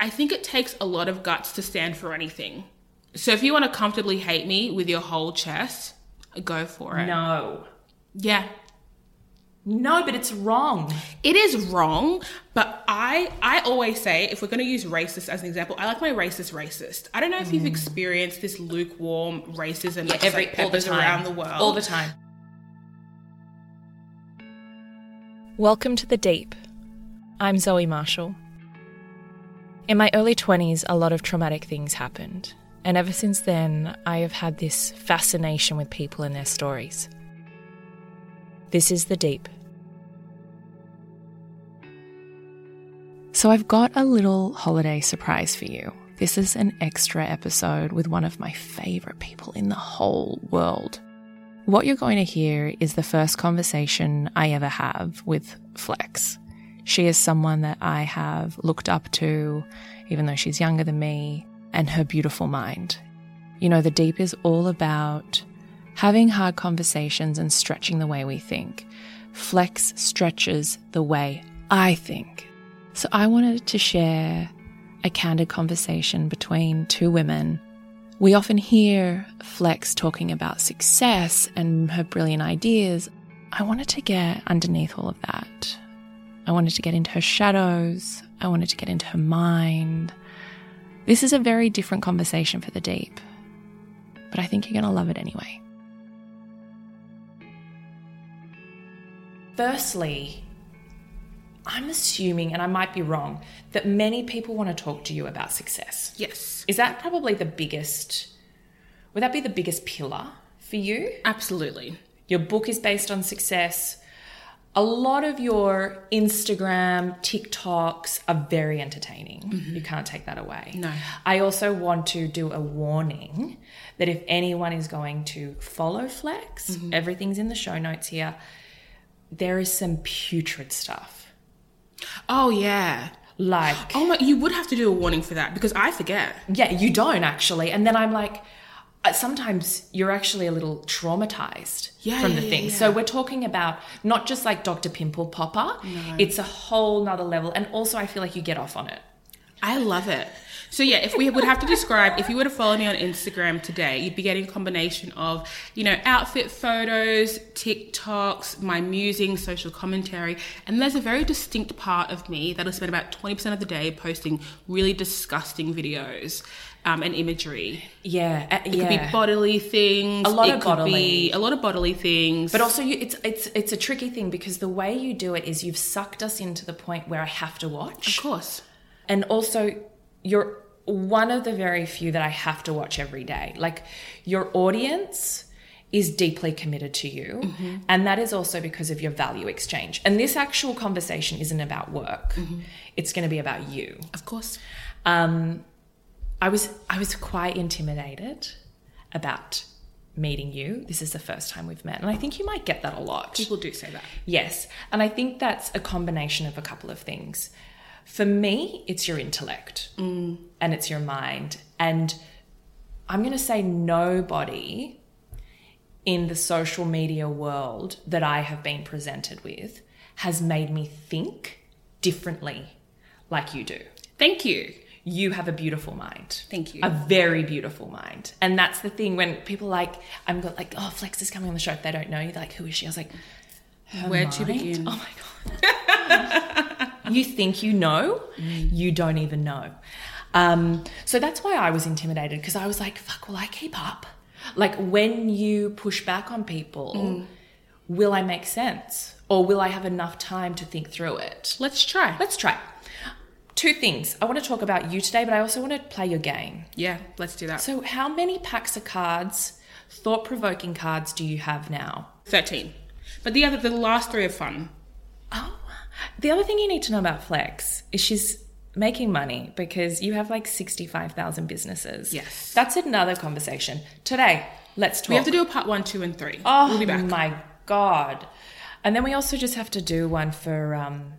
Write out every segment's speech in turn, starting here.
I think it takes a lot of guts to stand for anything. So if you want to comfortably hate me with your whole chest, go for it. No. Yeah. No, but it's wrong. It is wrong, but I I always say if we're going to use racist as an example, I like my racist racist. I don't know if you've mm. experienced this lukewarm racism like Every fake all the time. around the world. All the time. Welcome to the deep. I'm Zoe Marshall. In my early 20s, a lot of traumatic things happened, and ever since then, I have had this fascination with people and their stories. This is the deep. So, I've got a little holiday surprise for you. This is an extra episode with one of my favourite people in the whole world. What you're going to hear is the first conversation I ever have with Flex. She is someone that I have looked up to, even though she's younger than me, and her beautiful mind. You know, the deep is all about having hard conversations and stretching the way we think. Flex stretches the way I think. So I wanted to share a candid conversation between two women. We often hear Flex talking about success and her brilliant ideas. I wanted to get underneath all of that. I wanted to get into her shadows. I wanted to get into her mind. This is a very different conversation for the deep, but I think you're going to love it anyway. Firstly, I'm assuming, and I might be wrong, that many people want to talk to you about success. Yes. Is that probably the biggest? Would that be the biggest pillar for you? Absolutely. Your book is based on success. A lot of your Instagram, TikToks are very entertaining. Mm-hmm. You can't take that away. No. I also want to do a warning that if anyone is going to follow Flex, mm-hmm. everything's in the show notes here. There is some putrid stuff. Oh yeah. Like, Oh my, you would have to do a warning for that because I forget. yeah, you don't actually. And then I'm like, Uh, sometimes you're actually a little traumatized Yeah, from the yeah, things. yeah, So we're talking about not just like Dr. Pimple Popper, it's a whole nother level. And also, I feel like you get off on it. I love it. So yeah, if we would have to describe, if you were to follow me on Instagram today, you'd be getting a combination of, you know, outfit photos, TikToks, my musings, social commentary, and there's a very distinct part of me that'll spend about 20% of the day posting really disgusting videos um, and imagery. Yeah, uh, It yeah. could be bodily things. A lot it of could bodily. be a lot of bodily things. but also, you, it's it's it's a tricky thing because the way you do it is you've sucked us into the point where I have to watch. of course. and also you're one of the very few that I have to watch every day. Like your audience is deeply committed to you, and that is also because of your value exchange. And this actual conversation isn't about work; it's going to be about you. Of course. Um, I was I was quite intimidated about meeting you. This is the first time we've met, and I think you might get that a lot. People do say that. Yes. And I think that's a combination of a couple of things. For me, it's your intellect mm. and it's your mind. And I'm going to say nobody in the social media world that I have been presented with has made me think differently like you do. Thank you. You have a beautiful mind. Thank you. A very beautiful mind. And that's the thing when people like, I'm got like, oh, Flex is coming on the show. If they don't know you, they're like, who is she? I was like, her Where to begin? Oh my god. you think you know, you don't even know. Um, so that's why I was intimidated because I was like, fuck, will I keep up? Like when you push back on people, will I make sense? Or will I have enough time to think through it? Let's try. Let's try. Two things. I want to talk about you today, but I also want to play your game. yeah, let's do that. So, how many packs of cards, thought provoking cards, do you have now? 13. But the other, the last three are fun. Oh, the other thing you need to know about Flex is she's making money because you have like 65,000 businesses. Yes. That's another conversation. Today, let's talk. We have to do a part one, two, and three. Oh we'll be back. my God. And then we also just have to do one for um,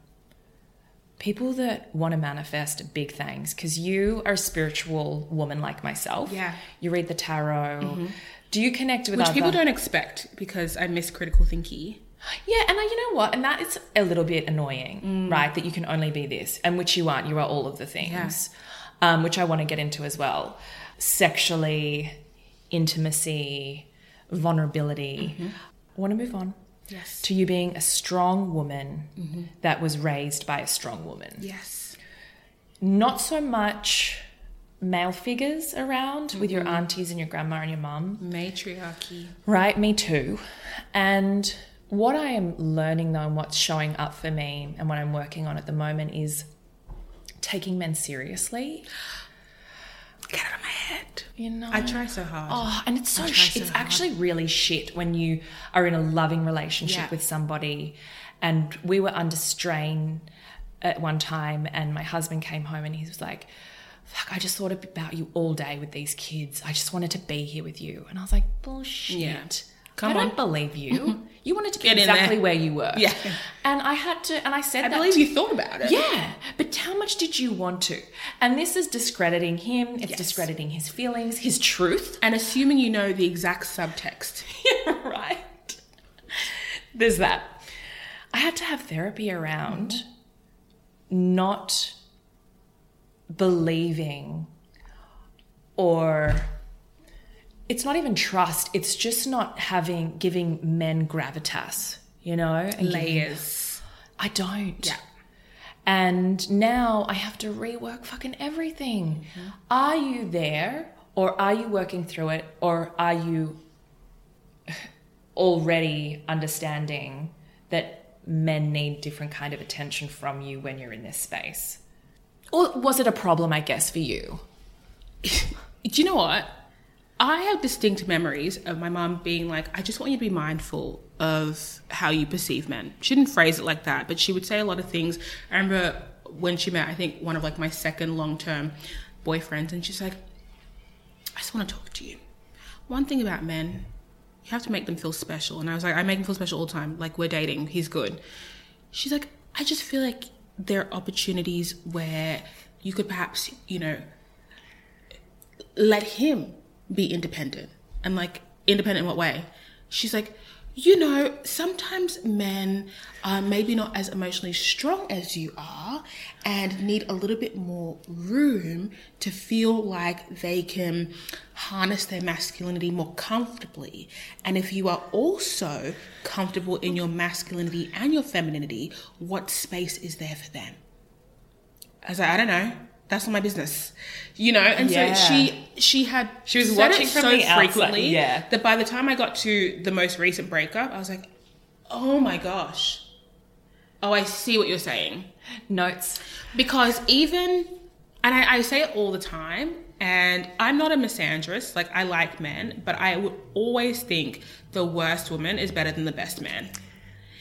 people that want to manifest big things because you are a spiritual woman like myself. Yeah. You read the tarot. Mm-hmm. Do you connect with Which other... people don't expect because I miss critical thinking. Yeah, and I, you know what? And that is a little bit annoying, mm. right? That you can only be this, and which you aren't. You are all of the things, um, which I want to get into as well. Sexually, intimacy, vulnerability. I want to move on Yes. to you being a strong woman mm-hmm. that was raised by a strong woman. Yes. Not so much male figures around with your mm-hmm. aunties and your grandma and your mum. Matriarchy. Right, me too. And what I am learning though, and what's showing up for me, and what I'm working on at the moment is taking men seriously. Get out of my head. You know, I try so hard. Oh, and it's so, sh- so it's hard. actually really shit when you are in a loving relationship Yeah. with somebody. And we were under strain at one time, and my husband came home and he was like, Fuck, I just thought about you all day with these kids. I just wanted to be here with you. And I was like, Bullshit. Yeah. Come I don't on. believe you. you wanted to be Get exactly where you were. Yeah. And I had to, and I said I that believe to- you thought about it. yeah, but how much did you want to? And this is discrediting him, it's Yes. discrediting his feelings, his truth. And assuming you know the exact subtext. right. There's that. I had to have therapy around not believing or it's not even trust, it's just not having giving men gravitas, you know? and giving- Layers. I don't. Yeah. And now I have to rework fucking everything. Mm-hmm. Are you there or are you working through it or are you already understanding that men need different kind of attention from you when you're in this space? Or was it a problem, I guess, for you? Do you know what? I have distinct memories of my mom being like, I just want you to be mindful of how you perceive men. She didn't phrase it like that, but she would say a lot of things. I remember when she met, I think, one of like my second long term boyfriends, and she's like, I just want to talk to you. One thing about men, you have to make them feel special. And I was like, I make them feel special all the time. Like, we're dating, he's good. She's like, I just feel like there are opportunities where you could perhaps, you know, let him be independent. And like, independent in what way? She's like, you know, sometimes men are maybe not as emotionally strong as you are and need a little bit more room to feel like they can harness their masculinity more comfortably. And if you are also comfortable in your masculinity and your femininity, what space is there for them? I was like, I don't know. That's not my business, you know. And Yeah. so she she had She was watching from so the outside, frequently yeah. that by the time I got to the most recent breakup, I was like, oh my gosh, oh I see what you're saying Notes. because even and I, I say it all the time and i'm not a misandrist like i like men but i would always think the worst woman is better than the best man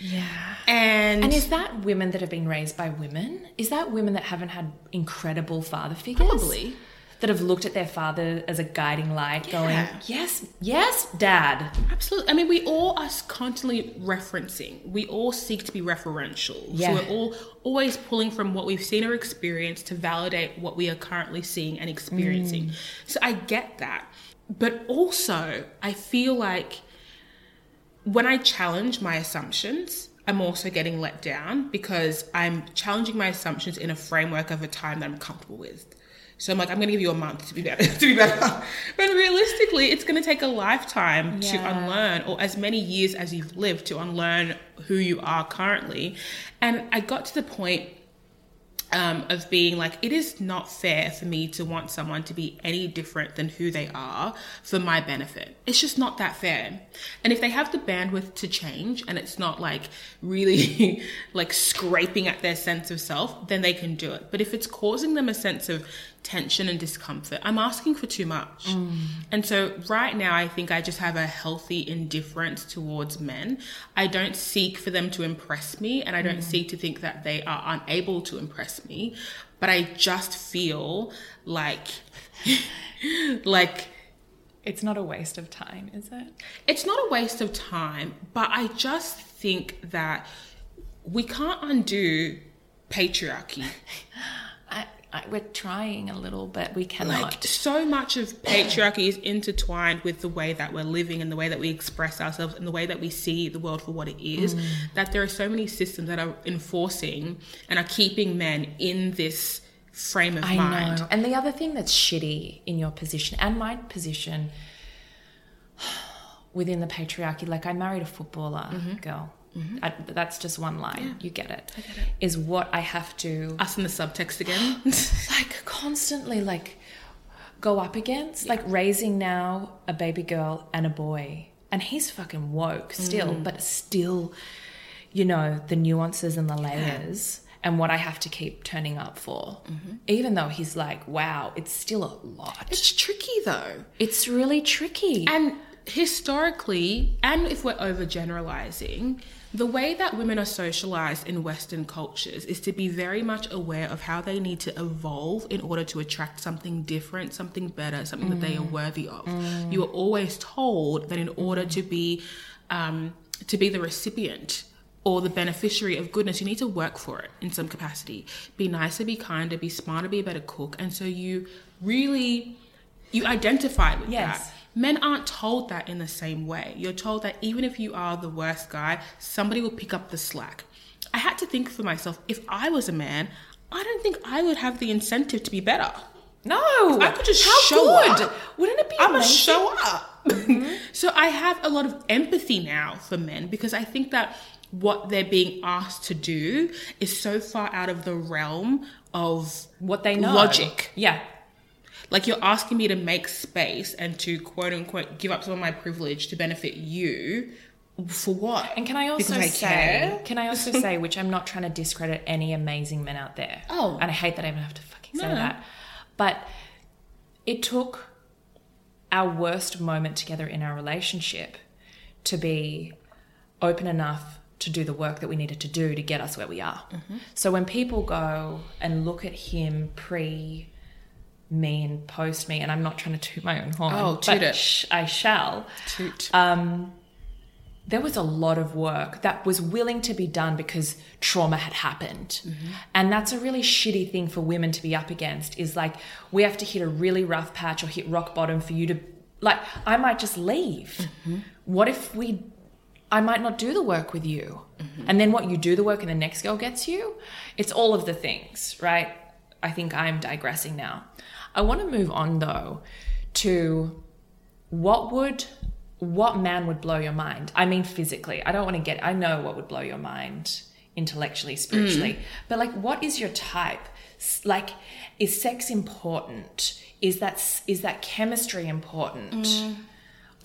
Yeah. and, And is that women that have been raised by women? Is that women that haven't had incredible father figures? Probably. That have looked at their father as a guiding light, going, yes, yes, dad. absolutely i mean we all are constantly referencing we all seek to be referential Yeah. so we're all always pulling from what we've seen or experienced to validate what we are currently seeing and experiencing mm. so i get that but also i feel like when I challenge my assumptions, I'm also getting let down because I'm challenging my assumptions in a framework of a time that I'm comfortable with. So I'm like, I'm going to give you a month to be better, to be better. But realistically, it's going to take a lifetime to unlearn, or as many years as you've lived to unlearn who you are currently. And I got to the point um, of being like, it is not fair for me to want someone to be any different than who they are for my benefit. It's just not that fair. And if they have the bandwidth to change and it's not like really like scraping at their sense of self, then they can do it. But if it's causing them a sense of tension and discomfort, I'm asking for too much. Mm. And so right now, I think I just have a healthy indifference towards men. I don't seek for them to impress me, and I don't mm. seek to think that they are unable to impress me. But I just feel like, like, It's not a waste of time, is it? it's not a waste of time, but I just think that we can't undo patriarchy. We're trying a little, but we cannot. like so much of patriarchy is intertwined with the way that we're living and the way that we express ourselves and the way that we see the world for what it is mm. that there are so many systems that are enforcing and are keeping men in this frame of I mind know. And the other thing that's shitty in your position and my position within the patriarchy, like I married a footballer mm-hmm. girl. Mm-hmm. I, that's just one line. You get it. Is what I have to us in the subtext again. Like constantly like go up against like raising now a baby girl and a boy. And he's fucking woke still mm. but still you know the nuances and the layers and what i have to keep turning up for. Mm-hmm. Even though he's like wow it's still a lot. It's tricky though. It's really tricky. And historically, and if we're overgeneralizing, the way that women are socialized in Western cultures is to be very much aware of how they need to evolve in order to attract something different, something better, something that they are worthy of. You are always told that in order to be um, to be the recipient or the beneficiary of goodness, you need to work for it in some capacity. Be nicer, be kinder, be smarter, be a better cook, and so you really you identify with Yes. that. Men aren't told that in the same way. You're told that even if you are the worst guy, somebody will pick up the slack. I had to think for myself, if I was a man, I don't think I would have the incentive to be better. no I could just how show good up. wouldn't it be I'm gonna show up. so I have a lot of empathy now for men because I think that what they're being asked to do is so far out of the realm of what they know logic. yeah Like you're asking me to make space and to quote unquote give up some of my privilege to benefit you. For what? And can I also I say, care? can I also say, which I'm not trying to discredit any amazing men out there. Oh. And I hate that I even have to fucking say No. that. But it took our worst moment together in our relationship to be open enough to do the work that we needed to do to get us where we are. Mm-hmm. So when people go and look at him pre me and post me, and I'm not trying to toot my own horn, Oh, but toot it. sh- I shall Toot. um, there was a lot of work that was willing to be done because trauma had happened. Mm-hmm. And that's a really shitty thing for women to be up against is like, we have to hit a really rough patch or hit rock bottom for you to, like, I might just leave. Mm-hmm. What if we, I might not do the work with you? Mm-hmm. And then what, you do the work and the next girl gets you? It's all of the things, right? I think I'm digressing now. I want to move on though to what would what man would blow your mind? I mean physically. I don't want to get i know what would blow your mind intellectually mm. spiritually but like what is your type? Like is sex important? Is that is that chemistry important? Mm.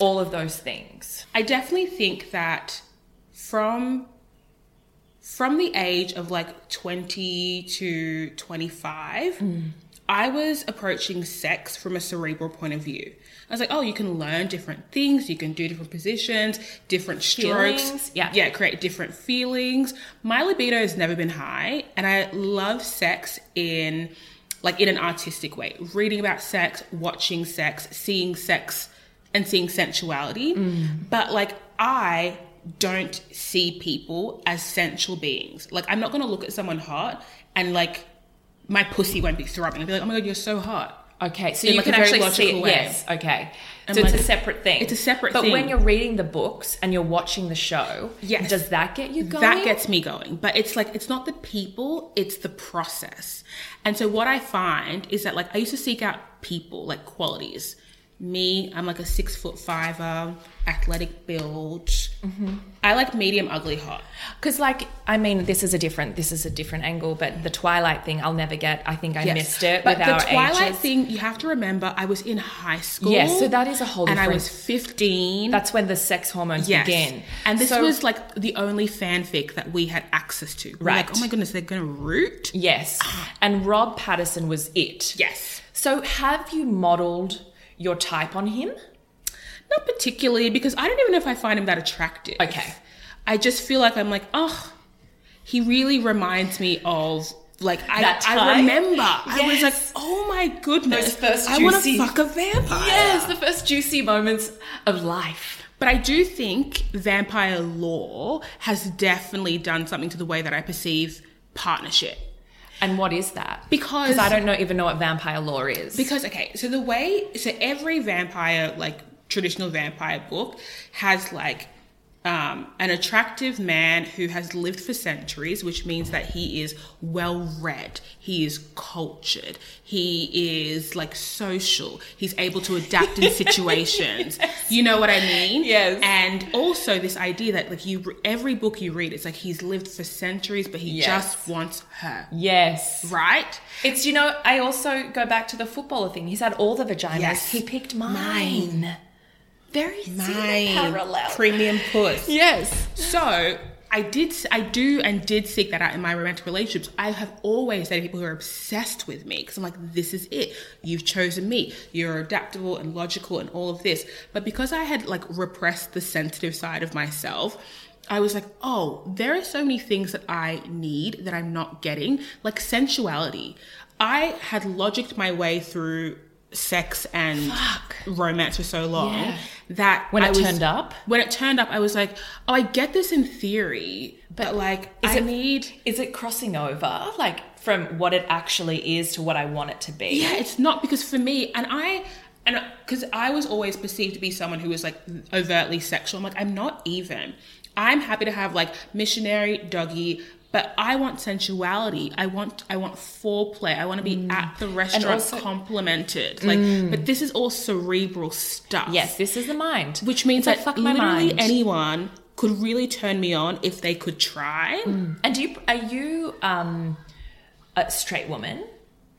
All of those things. I definitely think that from from the age of like 20 to 25, mm. I was approaching sex from a cerebral point of view. I was like, oh, you can learn different things, you can do different positions, different strokes. Feelings, yeah. Yeah, create different feelings. My libido has never been high, and I love sex in like in an artistic way. Reading about sex, watching sex, seeing sex and seeing sensuality. Mm. But like I don't see people as sensual beings. Like I'm not gonna look at someone hot and like my pussy won't be throbbing. I'll be like, oh my god, you're so hot. Okay, so In you like a can very actually see it. logical way. Yes, okay. And so it's a separate thing. it's a separate but thing. when you're reading the books and you're watching the show, Yes. does that get you going? That gets me going. But it's like it's not the people, it's the process. And so what I find is that like I used to seek out people, like qualities. Me, I'm like a six foot fiver, athletic build. Mm-hmm. I like medium, ugly, hot. Because, like, I mean, this is a different this is a different angle, but the Twilight thing, I'll never get. I think I Yes. missed it But the Twilight ages. thing, you have to remember, I was in high school. Yes, so that is a whole thing. And I was 15. That's when the sex hormones Yes. begin. And this So- was like the only fanfic that we had access to. We're Right. like, oh my goodness, they're going to root? yes, and Rob Patterson was it. Yes. So, have you modeled your type on him? Not particularly, because I don't even know if I find him that attractive. Okay. I just feel like I'm like, oh, he really reminds me of like I, I remember. I was like, oh my goodness, Those first I want juicy- to fuck a vampire. Yes, the first juicy moments of life. But I do think vampire lore has definitely done something to the way that I perceive partnership. And what is that? Because- I don't know even know what vampire lore is. Because okay, so the way so every vampire like traditional vampire book has like um, an attractive man who has lived for centuries, which means that he is well read, he is cultured, he is like social, he's able to adapt in situations. You know what I mean? Yes. And also this idea that like you every book you read, it's like he's lived for centuries, but he Yes. just wants her. yes. Right? It's, you know, I also go back to the footballer thing. He's had all the vaginas. Yes. He picked mine. Very see the Mine. parallel. Premium puss. yes. So I did, I do, and did seek that out in my romantic relationships. I have always dated people who are obsessed with me because I'm like, this is it. You've chosen me. You're adaptable and logical and all of this. But because I had like repressed the sensitive side of myself, I was like, oh, there are so many things that I need that I'm not getting, like sensuality. I had logicked my way through sex and romance for so long Yeah. that When I it was- turned up? when it turned up, I was like, oh, I get this in theory, but, like, is I it- need. Is it crossing over, like, from what it actually is to what I want it to be? Yeah, it's not because for me, and I, and because I was always perceived to be someone who was like overtly sexual. I'm like, I'm not even. I'm happy to have like missionary, doggy, but I want sensuality. I want, I want foreplay. I want to be mm. at the restaurant also- complimented. Like, mm. but this is all cerebral stuff. Yes, this is the mind. which means It's like, that my literally mind. anyone could really turn me on if they could try. Mm. And do you, are you um, a straight woman?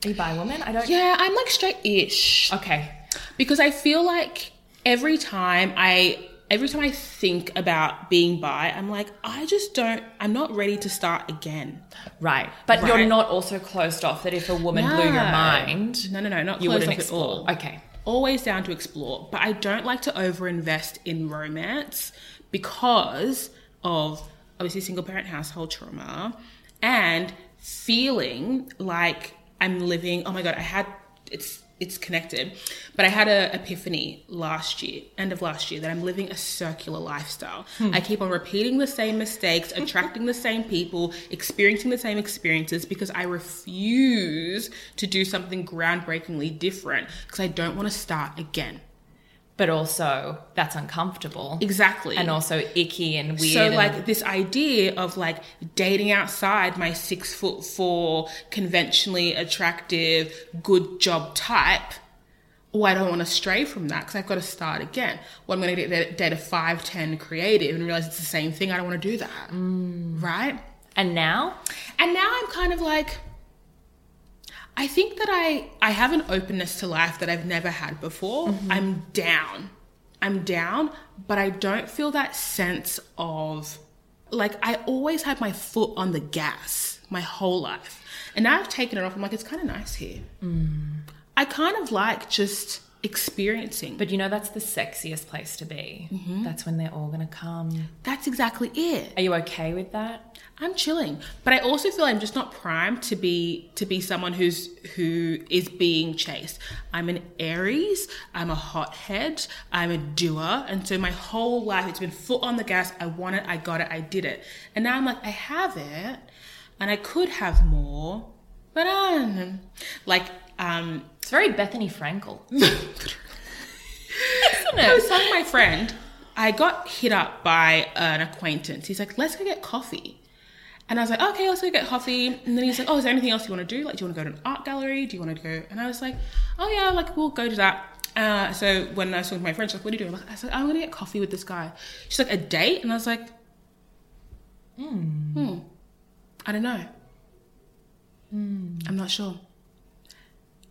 Are you bi woman? I don't. Yeah, I'm like straight-ish Okay. because I feel like every time I every time I think about being bi, I'm like I just don't I'm not ready to start again. Right. But Right. you're not also closed off that if a woman blew your mind, No, no, no, not you closed off at all. Okay. Always down to explore, but I don't like to overinvest in romance because of obviously single parent household trauma and feeling like I'm living. Oh my god, I had it's it's connected, but I had an epiphany last year, end of last year, that I'm living a circular lifestyle. Hmm. I keep on repeating the same mistakes, attracting the same people, experiencing the same experiences because I refuse to do something groundbreakingly different because I don't want to start again. But also, that's uncomfortable. Exactly. And also icky and weird. So and- like this idea of like dating outside my six foot four, conventionally attractive, good job type. Oh, I don't want to stray from that because I've got to start again. Well, I'm going to date, date a five ten creative and realize it's the same thing. I don't want to do that, mm. right? and now? And now I'm kind of like, I think that I I have an openness to life that I've never had before. Mm-hmm. I'm down. I'm down, but I don't feel that sense of like I always had my foot on the gas my whole life. And now I've taken it off. I'm like, it's kind of nice here. Mm. I kind of like just experiencing. But you know, that's the sexiest place to be. Mm-hmm. That's when they're all going to come. that's exactly it. Are you okay with that? I'm chilling, but I also feel I'm just not primed to be to be someone who's who is being chased. I'm an Aries. I'm a hothead. I'm a doer, and so my whole life it's been foot on the gas. I want it. I got it. I did it, and now I'm like I have it, and I could have more, but I don't know. Like Um, It's very Bethenny Frankel. I was telling my friend, I got hit up by an acquaintance. He's like, let's go get coffee. And I was like, okay, let's go get coffee. And then he's like, oh, is there anything else you want to do? Like, do you want to go to an art gallery? Do you want to go? And I was like, oh, yeah, like, we'll go to that. Uh, so when I was talking to my friend, she's like, what are you doing? I was like, I'm going to get coffee with this guy. She's like, a date? And I was like, hmm, I don't know. I'm not sure.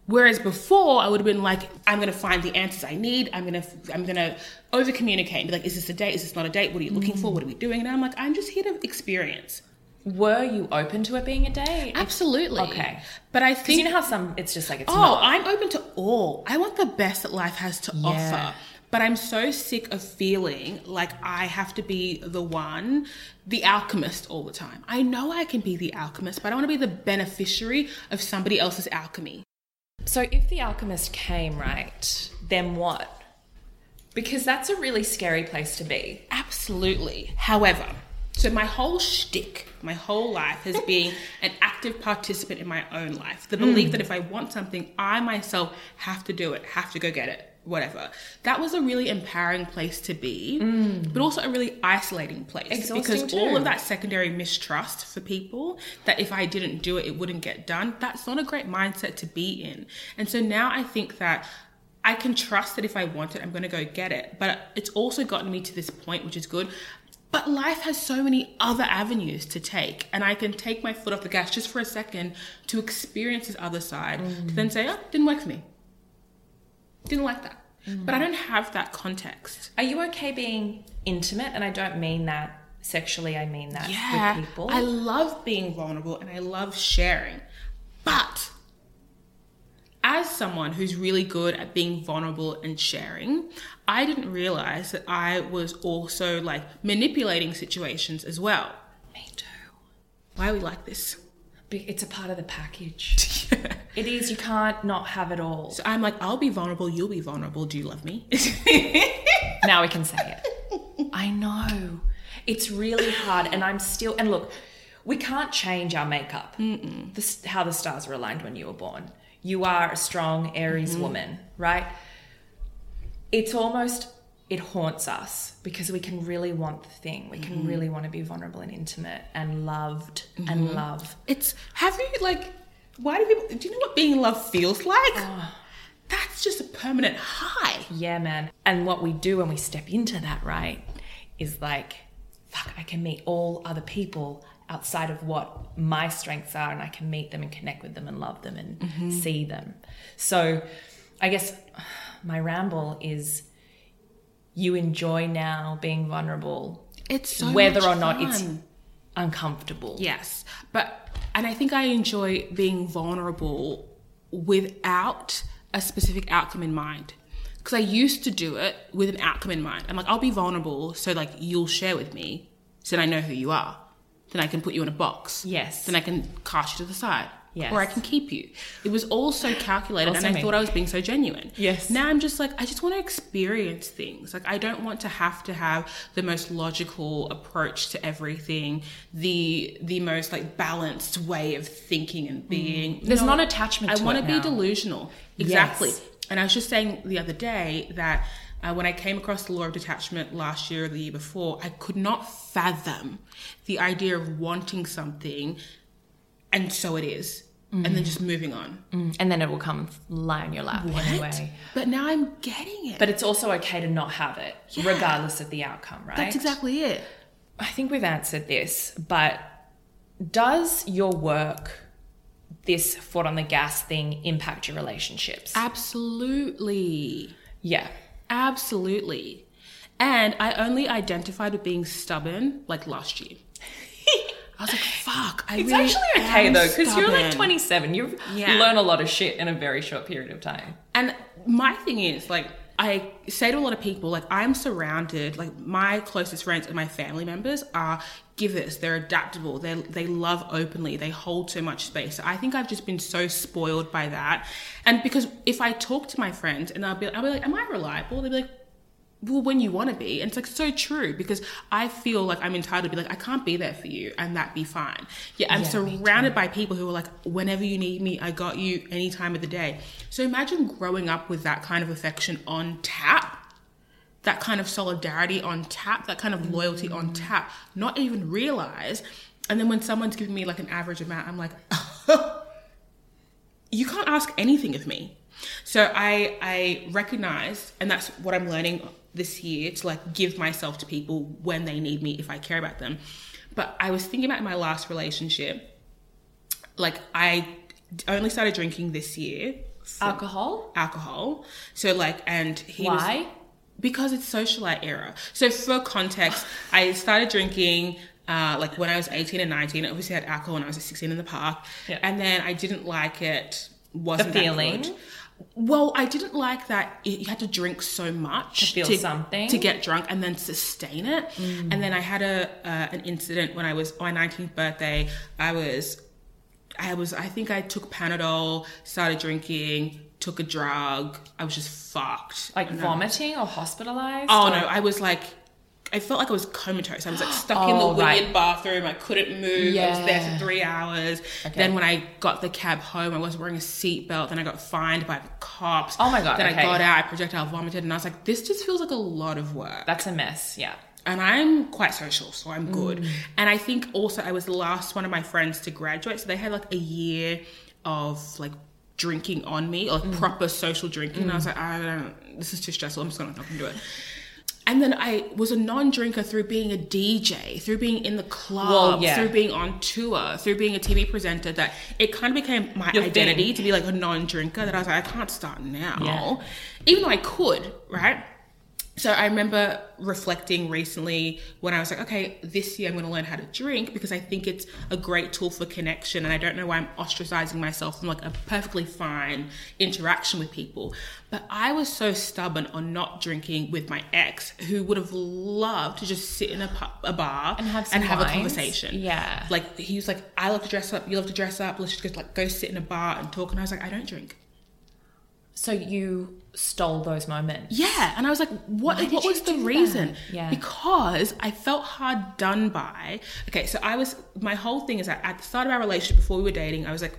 Whereas before, I would have been like, I'm gonna find the answers I need. I'm gonna, I'm gonna over communicate and be like, is this a date? Is this not a date? What are you looking for? What are we doing? And I'm like, I'm just here to experience. Were you open to it being a date? Absolutely. Okay. But I think you know how some, it's just like, it's Oh, not. I'm open to all. I want the best that life has to Yeah. offer. But I'm so sick of feeling like I have to be the one, the alchemist all the time. I know I can be the alchemist, but I want to be the beneficiary of somebody else's alchemy. So if the alchemist came, right, then what? Because that's a really scary place to be. Absolutely. However, so my whole shtick, my whole life has been an active participant in my own life. The belief hmm. that if I want something, I myself have to do it, have to go get it, whatever. That was a really empowering place to be, mm. but also a really isolating place Exhausting because all of that secondary mistrust for people that if I didn't do it, it wouldn't get done. That's not a great mindset to be in. And so now I think that I can trust that if I want it, I'm going to go get it. But it's also gotten me to this point, which is good. But life has so many other avenues to take, and I can take my foot off the gas just for a second to experience this other side, to mm. then say, oh, didn't work for me. Didn't like that. Mm-hmm. But I don't have that context. Are you okay being intimate? And I don't mean that sexually, I mean that Yeah. with people. I love being vulnerable and I love sharing. But as someone who's really good at being vulnerable and sharing, I didn't realize that I was also like manipulating situations as well. Me too. Why are we like this? It's a part of the package. it is, you can't not have it all. So I'm like, I'll be vulnerable, you'll be vulnerable. Do you love me? now we can say it. I know. It's really hard, and I'm still. And look, we can't change our makeup. This how the stars were aligned when you were born. You are a strong Aries mm-hmm. woman, right? It's almost it haunts us because we can really want the thing. We can mm-hmm. really want to be vulnerable and intimate and loved and mm-hmm. love. it's have you like why do people do you know what being in love feels like? Oh. That's just a permanent high. Yeah, man. And what we do when we step into that, right, is like, fuck, I can meet all other people outside of what my strengths are, and I can meet them and connect with them and love them and mm-hmm. see them. So I guess my ramble is you enjoy now being vulnerable, It's so whether or not it's uncomfortable. Yes, but and I think I enjoy being vulnerable without a specific outcome in mind. Because I used to do it with an outcome in mind. I'm like, I'll be vulnerable, so like you'll share with me, so then I know who you are. Then I can put you in a box. Yes. Then I can cast you to the side. Yes. Or I can keep you. It was all so calculated, Also and I me. thought I was being so genuine. Yes. Now I'm just like, I just want to experience things. Like, I don't want to have to have the most logical approach to everything, the the most like balanced way of thinking and being. There's non-attachment I to want to be now. delusional. Exactly. Yes. And I was just saying the other day that uh, when I came across the law of detachment last year or the year before, I could not fathom the idea of wanting something and so it is, and then mm. just moving on. Mm. And then it will come lie on your lap anyway. But now I'm getting it. But it's also okay to not have it, Yeah. regardless of the outcome, right? That's exactly it. I think we've answered this, but does your work, this foot on the gas thing, impact your relationships? Absolutely. yeah. Absolutely. And I only identified with being stubborn like last year. I was like, fuck, I It's really actually okay though, because you're like 27. You've Yeah. learned a lot of shit in a very short period of time. And my thing is, like, I say to a lot of people, like, I'm surrounded, like, my closest friends and my family members are givers. They're adaptable. They they love openly. They hold so much space. I think I've just been so spoiled by that. And because if I talk to my friends and I'll be, I'll be like, "Am I reliable?" They'll be like, well, when you want to be. And it's like so true because I feel like I'm entitled to be like, I can't be there for you and that be fine. Yeah, I'm Yeah, surrounded by people who are like, whenever you need me, I got you any time of the day. So imagine growing up with that kind of affection on tap, that kind of solidarity on tap, that kind of loyalty on mm-hmm. tap, not even realize. And then when someone's giving me like an average amount, I'm like, you can't ask anything of me. So I I recognize, and that's what I'm learning this year to like give myself to people when they need me if I care about them. But I was thinking about my last relationship. Like I only started drinking this year. Alcohol? Alcohol. So like, and he Why? was because it's socialite era. So for context, I started drinking uh, like when I was 18 and 19. I obviously had alcohol when I was 16 in the park. Yeah. And then I didn't like it. Wasn't that feeling? good. Well, I didn't like that it- you had to drink so much To feel something? Mm. to get drunk and then sustain it. And then I had a uh, an incident when I was on my 19th birthday. I was I was I think I took Panadol, started drinking, took a drug. I was just fucked. Like vomiting or hospitalized? Oh or- no, I was like, I felt like I was comatose. I was like stuck in the Oh, right. weird bathroom. I couldn't move. I was there for three hours. Okay. Then when I got the cab home, I wasn't wearing a seatbelt. Then I got fined by the cops. Oh my God, Then okay. I got out. I projectile vomited, and I was like, this just feels like a lot of work. That's a mess, yeah. and I'm quite social, so I'm good. Mm. And I think also I was the last one of my friends to graduate, so they had like a year of like drinking on me, or like Mm. proper social drinking. And I was like, I don't. This is too stressful. I'm just gonna not do it. And then I was a non-drinker through being a DJ, through being in the club, Well, yeah. through being on tour, through being a TV presenter. That it kind of became my Your identity thing. to be like a non-drinker. That I was like, I can't start now, Yeah. even though I could, right? So I remember reflecting recently when I was like, okay, this year I'm going to learn how to drink because I think it's a great tool for connection, and I don't know why I'm ostracizing myself from like a perfectly fine interaction with people. But I was so stubborn on not drinking with my ex, who would have loved to just sit in a, a bar And have some a conversation. Yeah. like he was like, I love to dress up, you love to dress up. Let's just like go sit in a bar and talk. And I was like, I don't drink. So you stole those moments. Yeah, and I was like, what? What was the reason? that? Yeah. because I felt hard done by. Okay, so I was. My whole thing is that at the start of our relationship, before we were dating, I was like,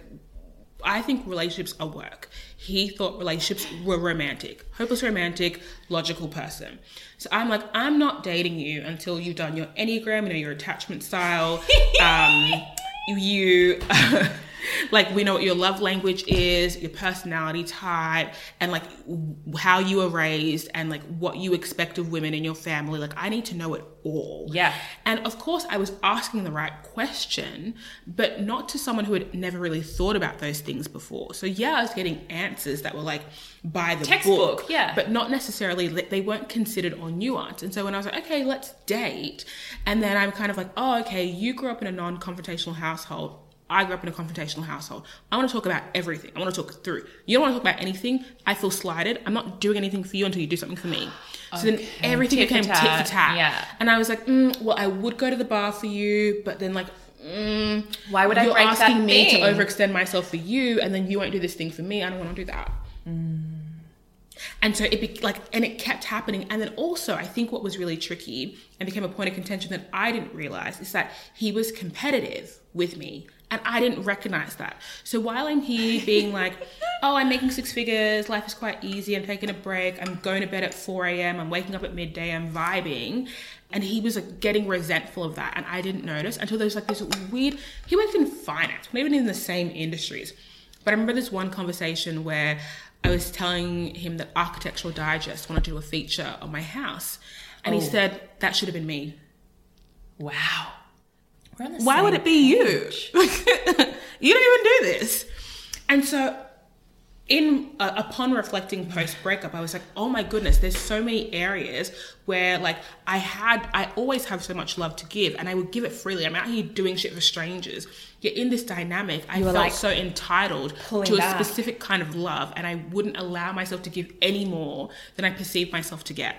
I think relationships are work. He thought relationships were romantic, hopeless romantic, logical person. So I'm like, I'm not dating you until you've done your enneagram, you know, your attachment style. um, you like we know what your love language is your personality type and like how you were raised and like what you expect of women in your family like i need to know it all Yeah. and of course i was asking the right question but not to someone who had never really thought about those things before so yeah i was getting answers that were like by the Textbook, book yeah. but not necessarily they weren't considered or nuanced and so when i was like okay let's date and then i'm kind of like oh okay you grew up in a non-confrontational household I grew up in a confrontational household. I want to talk about everything. I want to talk through. You don't want to talk about anything. I feel slighted. I'm not doing anything for you until you do something for me. So then everything Tit became tit for tat. Yeah. And I was like, mm, well, I would go to the bar for you, but then like, mm, Why would I you're break that asking me thing? to overextend myself for you, and then you won't do this thing for me. I don't want to do that. And so it be like, and it kept happening. And then also, I think what was really tricky and became a point of contention that I didn't realize is that he was competitive with me. And I didn't recognize that. So while I'm here being like, oh, I'm making six figures, life is quite easy, I'm taking a break, I'm going to bed at 4 a.m., I'm waking up at midday, I'm vibing. And he was like getting resentful of that. And I didn't notice until there was like this weird, he worked in finance, not even in the same industries. But I remember this one conversation where I was telling him that Architectural Digest wanted to do a feature on my house. And he Oh. said, that should have been me. Wow. We're on the Why would it be you? page. you don't even do this. And so, in uh, upon reflecting post breakup, I was like, oh my goodness, there's so many areas where like I had, I always have so much love to give, and I would give it freely. I'm out here doing shit for strangers. Yet in this dynamic, I felt like so entitled to a back. specific kind of love, and I wouldn't allow myself to give any more than I perceived myself to get.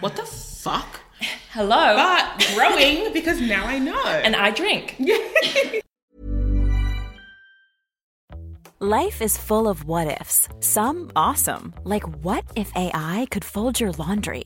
What the fuck? Hello. But growing because now I know. and I drink. Life is full of what ifs. Some awesome, like what if AI could fold your laundry?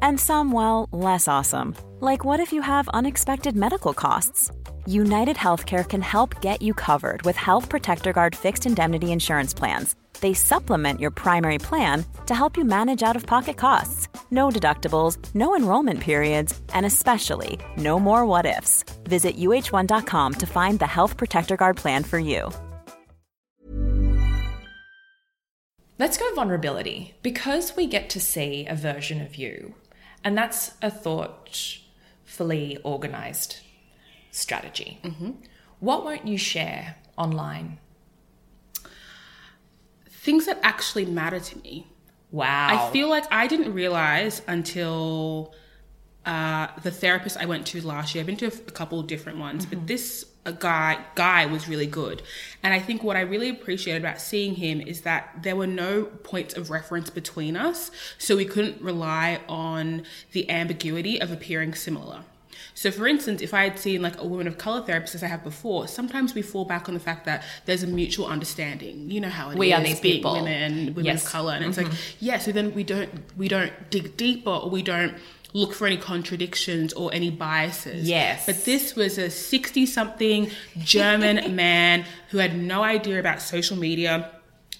And some, well, less awesome. Like what if you have unexpected medical costs? United Healthcare can help get you covered with Health Protector Guard fixed indemnity insurance plans. They supplement your primary plan to help you manage out of pocket costs. No deductibles, no enrollment periods, and especially no more what ifs. Visit uh1.com to find the Health Protector Guard plan for you. Let's go vulnerability because we get to see a version of you, and that's a thoughtfully organized strategy. Mm-hmm. What won't you share online? Things that actually matter to me. Wow. I feel like I didn't realize until uh, the therapist I went to last year. I've been to a couple of different ones, but this a guy guy was really good. And I think what I really appreciated about seeing him is that there were no points of reference between us, so we couldn't rely on the ambiguity of appearing similar. So, for instance, if I had seen like a woman of color therapist as I have before, sometimes we fall back on the fact that there's a mutual understanding. You know how it is We are these people. women, women Yes. of color, and it's like mm-hmm. yeah. So then we don't we don't dig deeper or we don't look for any contradictions or any biases. Yes. But this was a 60 something German man who had no idea about social media,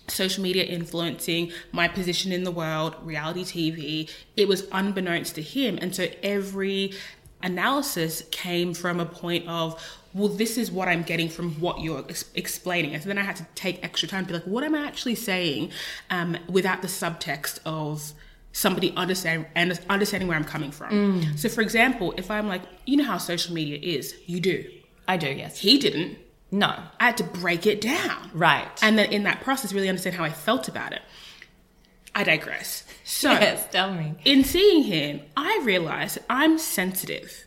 social media influencing my position in the world, reality TV. It was unbeknownst to him. And so every analysis came from a point of, well, this is what I'm getting from what you're ex- explaining. And so then I had to take extra time to be like, what am I actually saying um, without the subtext of somebody understand and understanding where I'm coming from. So, for example, if I'm like, you know how social media is, you do. I do, yes. He didn't. No. I had to break it down. Right. And then in that process, really understand how I felt about it. I digress. So, yes, tell me. in seeing him, I realized I'm sensitive.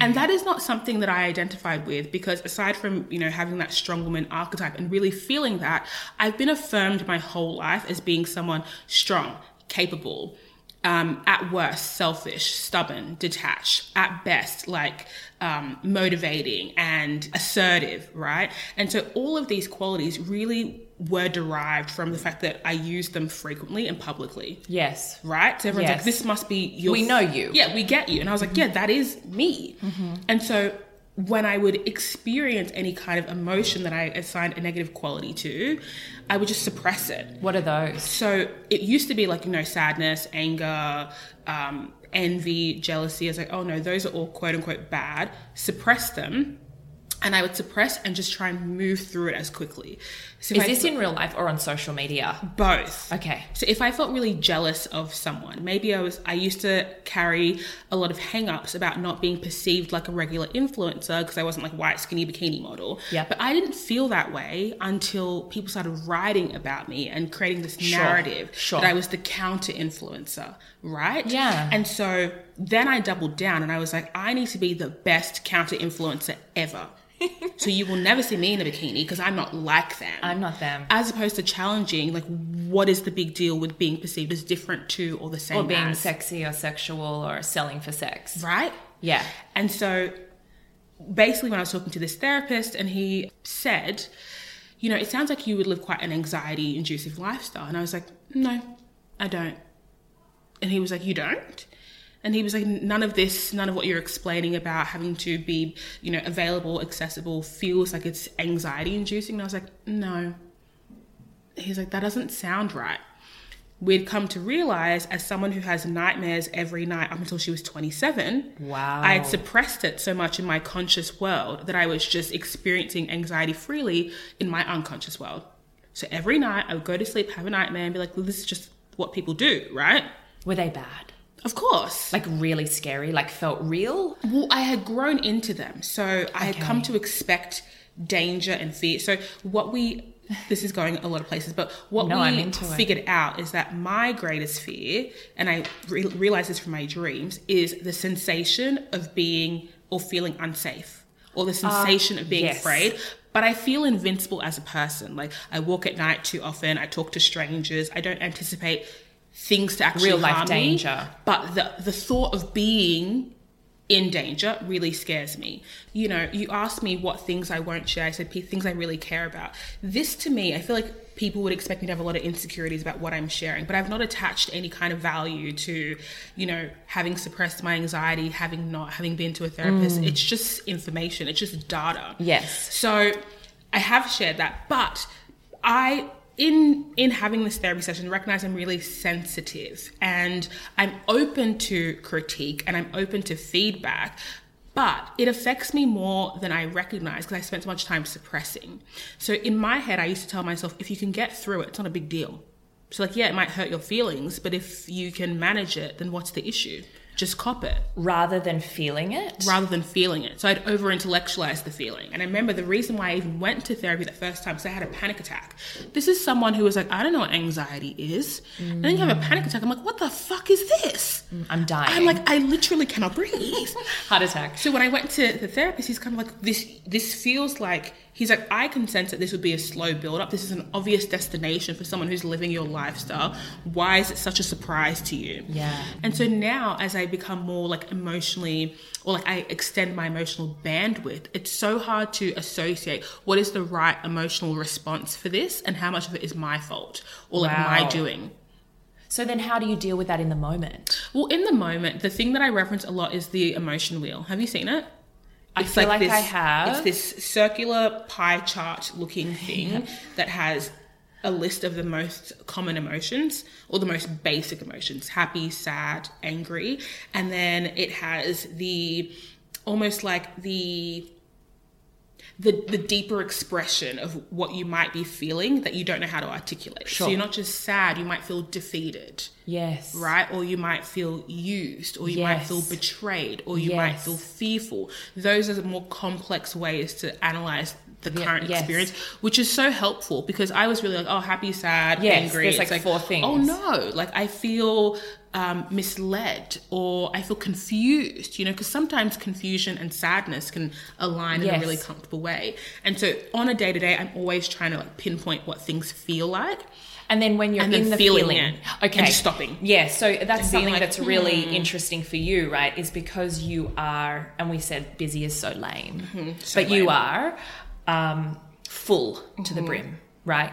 And that is not something that I identified with because aside from, you know, having that strong woman archetype and really feeling that, I've been affirmed my whole life as being someone strong, capable, um, at worst, selfish, stubborn, detached, at best, like um, motivating and assertive, right? And so all of these qualities really were derived from the fact that I use them frequently and publicly yes. right? So everyone's Yes. like, this must be your. We know you. Yeah, we get you. And I was like, yeah, that is me. And so when I would experience any kind of emotion that I assigned a negative quality to, I would just suppress it. What are those? So it used to be like, you know, sadness, anger, um, envy, jealousy. I was like, oh no, those are all quote unquote bad. Suppress them. And I would suppress and just try and move through it as quickly. So Is this in real life or on social media? both? Okay. So if I felt really jealous of someone, maybe I was I used to carry a lot of hang-ups about not being perceived like a regular influencer because I wasn't like white skinny bikini model. Yeah. But I didn't feel that way until people started writing about me and creating this Sure, narrative sure. that I was the counter influencer, right? Yeah. And so then I doubled down and I was like, I need to be the best counter influencer ever. so you will never see me in a bikini because I'm not like them I'm not them. as opposed to challenging like what is the big deal with being perceived as different to or the same Or being as, sexy or sexual or selling for sex. right Yeah. and so basically when i was talking to this therapist and he said you know it sounds like you would live quite an anxiety inducive lifestyle and i was like no i don't and he was like you don't and he was like none of this none of what you're explaining about having to be you know available accessible feels like it's anxiety inducing. And i was like no. He's like that doesn't sound right. We'd come to realize as someone who has nightmares every night up until she was 27 Wow. i had suppressed it so much in my conscious world that i was just experiencing anxiety freely in my unconscious world. So every night i would go to sleep have a nightmare and be like well, this is just what people do right? Were they bad? Of course Like really scary? Like felt real? well, I had grown into them. So I had come to expect danger and fear. So what we this is going a lot of places, but what No, we I'm it. figured out is that my greatest fear, and I re- realized this from my dreams, is the sensation of being or feeling unsafe, or the ah, sensation of being yes. afraid. But I feel invincible as a person. Like I walk at night too often. I talk to strangers. I don't anticipate things to actually Real life harm me. danger. But the the thought of being in danger really scares me. You know, you asked me what things I won't share. I said things I really care about. This to me, I feel like people would expect me to have a lot of insecurities about what I'm sharing, but I've not attached any kind of value to, you know, having suppressed my anxiety, having not having been to a therapist. Mm. It's just information. It's just data. Yes. So I have shared that, but I in in having this therapy session recognize I'm really sensitive and I'm open to critique and I'm open to feedback but it affects me more than I recognize because I spent so much time suppressing. So in my head, I used to tell myself, if you can get through it, it's not a big deal. So like, yeah, it might hurt your feelings, but if you can manage it, then what's the issue? Just cop it Rather than feeling it. rather than feeling it. So I'd over intellectualize the feeling. And I remember the reason why I even went to therapy the first time because I had a panic attack. This is someone who was like, I don't know what anxiety is. And then you have a panic attack. I'm like, what the fuck is this? Mm, I'm dying. I'm like, I literally cannot breathe. heart attack. So when I went to the therapist, he's kind of like, this this feels like he's like, I can sense that this would be a slow build up. This is an obvious destination for someone who's living your lifestyle. Why is it such a surprise to you? Yeah. And so now as I become more like emotionally or like I extend my emotional bandwidth, it's so hard to associate what is the right emotional response for this and how much of it is my fault or like my Wow. doing. So then how do you deal with that in the moment? Well, in the moment, the thing that I reference a lot is the emotion wheel. Have you seen it? I feel like I have. It's this circular pie chart looking thing that has a list of the most common emotions or the most basic emotions happy, sad, angry. And then it has the almost like the the, the deeper expression of what you might be feeling that you don't know how to articulate. Sure. So you're not just sad, you might feel defeated Yes. right? Or you might feel used, or you might feel betrayed, or you might feel fearful. Those are the more complex ways to analyze the current yes. experience, which is so helpful because I was really like, oh, happy, sad, Yes, angry. there's It's like four things. Oh no, like I feel um, misled or I feel confused, you know, because sometimes confusion and sadness can align in a really comfortable way. And so on a day to day, I'm always trying to like pinpoint what things feel like. And then when you're And in the feeling feeling, it okay, and just stopping. Yeah, so that's something like, that's really hmm. interesting for you, right? Is because you are, and we said busy is so lame, Mm-hmm. so but you are um, full to the Mm-hmm. brim, right?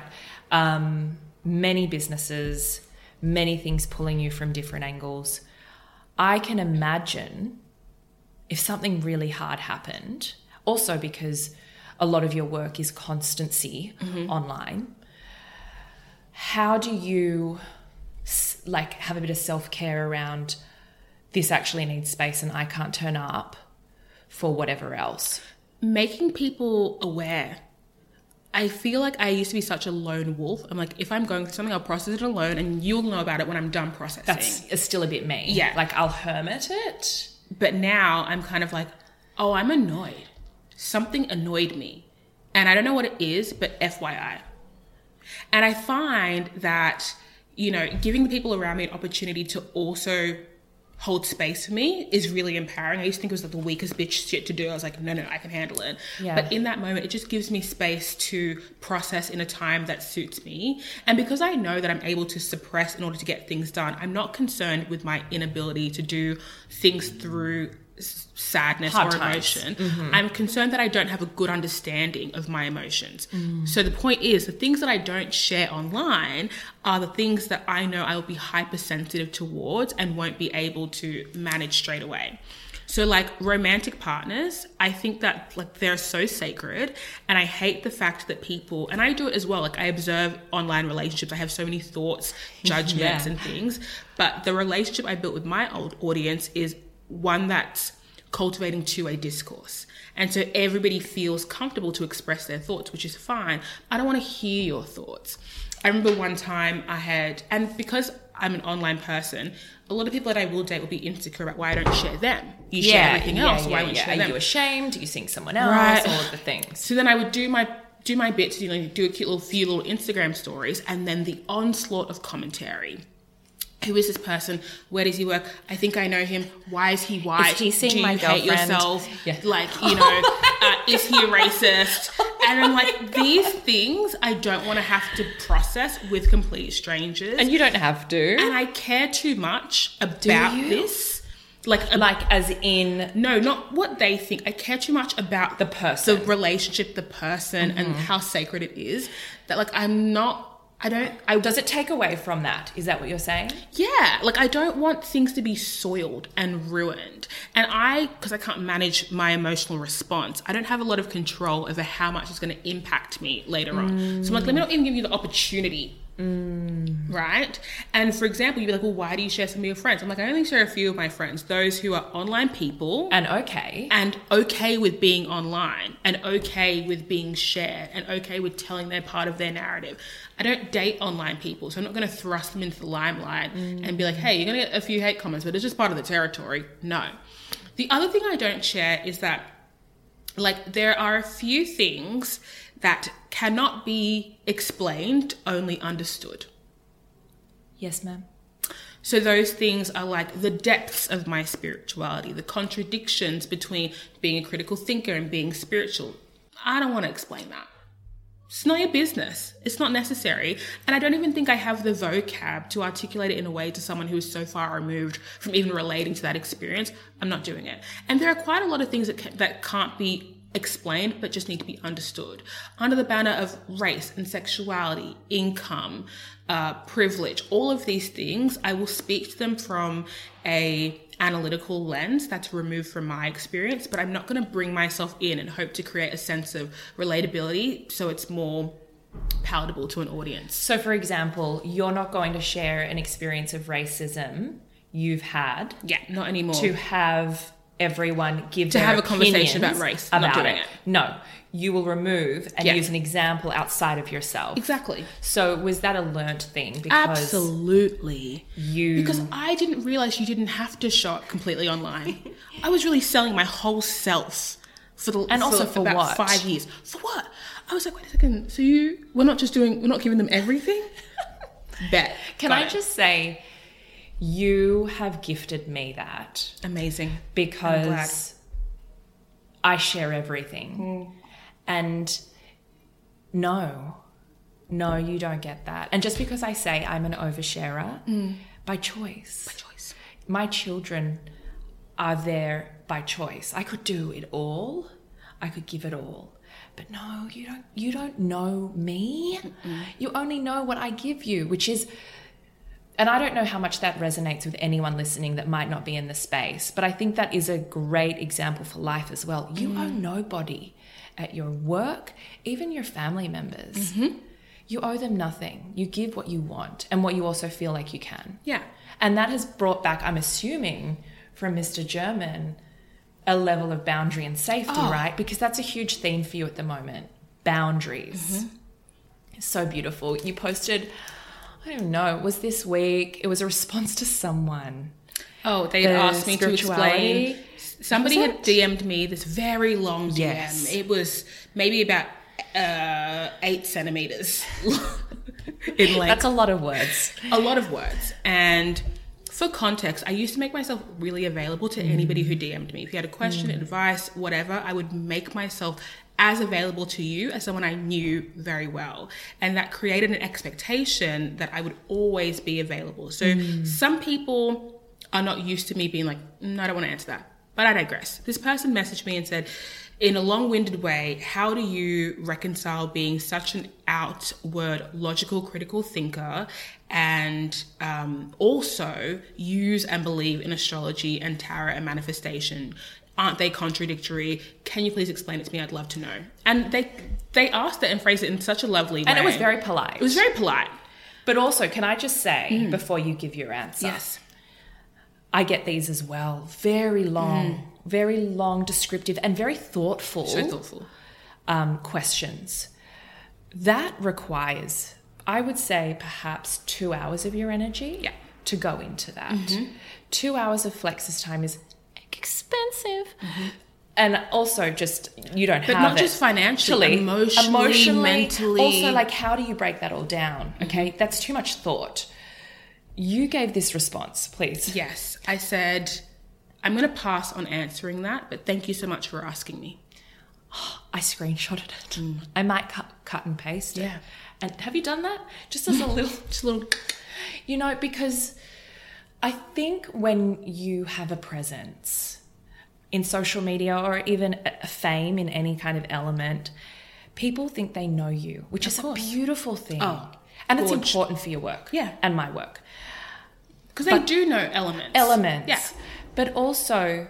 Um, many businesses, many things pulling you from different angles. I can imagine if something really hard happened, also because a lot of your work is constancy Mm-hmm. online. How do you like have a bit of self-care around this actually needs space and I can't turn up for whatever else? Making people aware. I feel like I used to be such a lone wolf. I'm like, if I'm going through something, I'll process it alone, and you'll know about it when I'm done processing. That's is still a bit me. Yeah. Like I'll hermit it. but now I'm kind of like, oh, I'm annoyed. Something annoyed me, and I don't know what it is, but FYI. And I find that you know, giving the people around me an opportunity to also hold space for me is really empowering. I used to think it was like the weakest bitch shit to do. I was like, no, no, I can handle it. Yeah. But in that moment, it just gives me space to process in a time that suits me. And because I know that I'm able to suppress in order to get things done, I'm not concerned with my inability to do things through sadness Hard or emotion. Mm-hmm. I'm concerned that I don't have a good understanding of my emotions. Mm. So the point is, the things that I don't share online are the things that I know I will be hypersensitive towards and won't be able to manage straight away. So like romantic partners, I think that like they're so sacred and I hate the fact that people and I do it as well. Like I observe online relationships. I have so many thoughts, judgments Yeah. and things. But the relationship I built with my old audience is one that's cultivating two-way discourse. And so everybody feels comfortable to express their thoughts, which is fine. I don't want to hear your thoughts. I remember one time I had, and because I'm an online person, a lot of people that I will date will be insecure about why I don't share them. You share everything else, why won't you share Are them? you ashamed? Do you think someone else? Right. All of the things. So then I would do my do my bits, you know, do a cute little few little Instagram stories, and then the onslaught of commentary. Who is this person? Where does he work? I think I know him. Why is he white? he seeing Do you my hate girlfriend? yourself? Yeah. Like, you know, uh, is he a racist? And I'm like, these things I don't want to have to process with complete strangers. And you don't have to. and I care too much about this. Like, like as in no, not what they think. I care too much about The person. the relationship, the person, and how sacred it is. That like I'm not I don't. I Does it take away from that? Is that what you're saying? Yeah, like I don't want things to be soiled and ruined. And I, because I can't manage my emotional response, I don't have a lot of control over how much it's going to impact me later on. So I'm like, let me not even give you the opportunity. Mm. Right? And for example, you'd be like, well, why do you share some of your friends? I'm like, I only share a few of my friends, those who are online people And okay. and okay with being online and okay with being shared and okay with telling their part of their narrative. I don't date online people, so I'm not going to thrust them into the limelight mm. and be like, hey, you're going to get a few hate comments, but it's just part of the territory. No. The other thing I don't share is that, like, there are a few things that cannot be explained, only understood. yes, ma'am. So those things are like the depths of my spirituality, the contradictions between being a critical thinker and being spiritual. I don't want to explain that. It's not your business. It's not necessary. And I don't even think I have the vocab to articulate it in a way to someone who is so far removed from even relating to that experience. I'm not doing it. And there are quite a lot of things that, ca- that can't be explained but just need to be understood. Under the banner of race and sexuality income uh, privilege all of these things i will speak to them from a analytical lens that's removed from my experience but i'm not going to bring myself in and hope to create a sense of relatability so it's more palatable to an audience. So, for example, you're not going to share an experience of racism you've had yeah not anymore. to have everyone give To have a conversation about race. Not About doing it. it. No, you will remove and Yeah. use an example outside of yourself. exactly So, was that a learnt thing? Because absolutely you Because I didn't realize you didn't have to show up completely online. I was really selling my whole self for the And also for about what? five years. For what? I was like, wait a second. So you we're not just doing we're not giving them everything. Bet. Can Got I it. just say, you have gifted me that amazing? Because I share everything. Hmm. And no, no, you don't get that. And just because I say I'm an oversharer hmm. by choice, by choice. my children are there by choice. I could do it all. I could give it all. But no, you don't you don't know me. You only know what I give you, which is and I don't know how much that resonates with anyone listening that might not be in the space, but I think that is a great example for life as well. You owe mm. nobody at your work, even your family members. Mm-hmm. You owe them nothing. You give what you want and what you also feel like you can. Yeah. And that has brought back, I'm assuming, from Mr. German, a level of boundary and safety, Oh. right? Because that's a huge theme for you at the moment boundaries. Mm-hmm. So beautiful. You posted, I don't know, it was this week, it was a response to someone. Oh, they had The asked me to explain. Somebody had? DM'd me this very long DM. Yes. It was maybe about uh, eight centimeters in length. That's a lot of words. a lot of words. And for context, I used to make myself really available to anybody who DM'd me. If you had a question, advice, whatever, I would make myself as available to you as someone I knew very well. And that created an expectation that I would always be available. So some people are not used to me being like, "Mm, I don't want to answer that. But I digress. This person messaged me and said, in a long winded way, how do you reconcile being such an outward, logical, critical thinker and um, also use and believe in astrology and tarot and manifestation? Aren't they contradictory? Can you please explain it to me? I'd love to know. And they they asked it and phrased it in such a lovely way. And it was very polite. It was very polite. But also, can I just say, mm. before you give your answer, Yes. I get these as well. Very long, mm. very long, descriptive, and very thoughtful. So thoughtful. um, questions. That requires, I would say, perhaps two hours of your energy Yeah. to go into that. Mm-hmm. Two hours of Flex's time is expensive. And also, just you don't have, But have not it. just financially, emotionally, mentally. Also, like, how do you break that all down? Okay, that's too much thought. You gave this response, please. Yes. I said, I'm going to pass on answering that, but thank you so much for asking me. I screenshotted it. Mm. I might cut, cut and paste it. Yeah. And have you done that? Just as a little, Just a little. you know, because I think when you have a presence in social media or even a fame in any kind of element, people think they know you, which is a beautiful thing. Oh, And it's important for your work. Yeah. And my work. because they do know elements. Elements. Yeah. But also,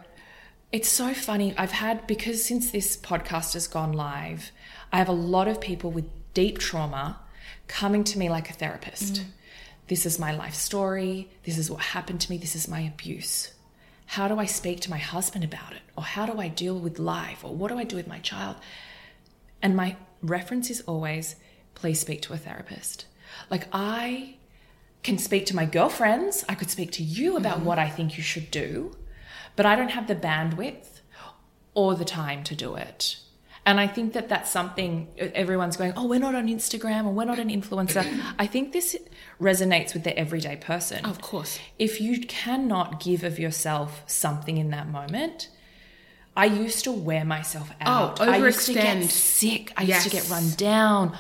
it's so funny. I've had, because since this podcast has gone live, I have a lot of people with deep trauma coming to me like a therapist. Mm. This is my life story. This is what happened to me. This is my abuse. How do I speak to my husband about it? Or how do I deal with life? Or what do I do with my child? And my reference is always please speak to a therapist. Like, I can speak to my girlfriends, I could speak to you about mm-hmm. what I think you should do, but I don't have the bandwidth or the time to do it. And I think that that's something everyone's going, oh, we're not on Instagram or we're not an influencer. I think this resonates with the everyday person. Of course. If you cannot give of yourself something in that moment, I used to wear myself oh, out. I used to get overextend. sick. I used to get run down.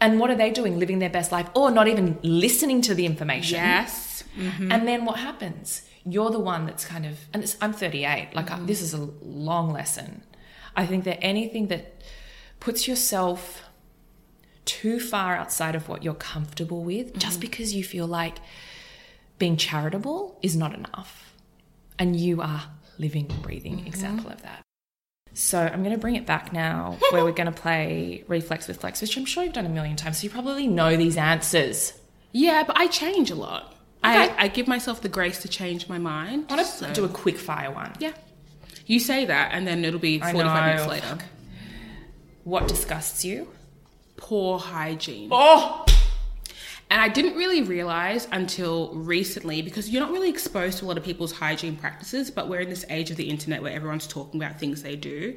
And what are they doing? Living their best life or not even listening to the information. Yes. Mm-hmm. And then what happens? You're the one that's kind of, and it's, I'm 38. Like, I, mm-hmm. this is a long lesson. I think that anything that puts yourself too far outside of what you're comfortable with, just mm-hmm. because you feel like being charitable is not enough. And you are living, breathing mm-hmm. example of that. So I'm going to bring it back now, where we're going to play reflex with flex, which I'm sure you've done a million times. So you probably know these answers. Yeah, but I change a lot. Okay. I, I give myself the grace to change my mind. I want to so- do a quick fire one. Yeah. You say that, and then it'll be 45 minutes later. What disgusts you? Poor hygiene. Oh, And I didn't really realize until recently because you're not really exposed to a lot of people's hygiene practices, but we're in this age of the internet where everyone's talking about things they do.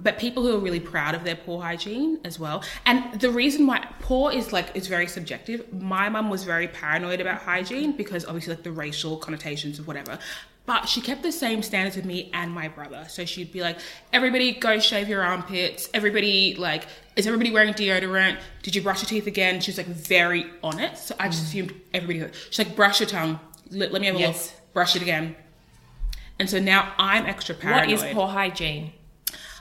But people who are really proud of their poor hygiene as well. And the reason why poor is like, it's very subjective. My mum was very paranoid about hygiene because obviously, like the racial connotations of whatever. But she kept the same standards with me and my brother. So she'd be like, everybody go shave your armpits. Everybody, like, is everybody wearing deodorant? Did you brush your teeth again? She was like very on it. So I just mm. assumed everybody, she's like, brush your tongue. Let, let me have a Yes. look. Brush it again. And so now I'm extra paranoid. What is poor hygiene?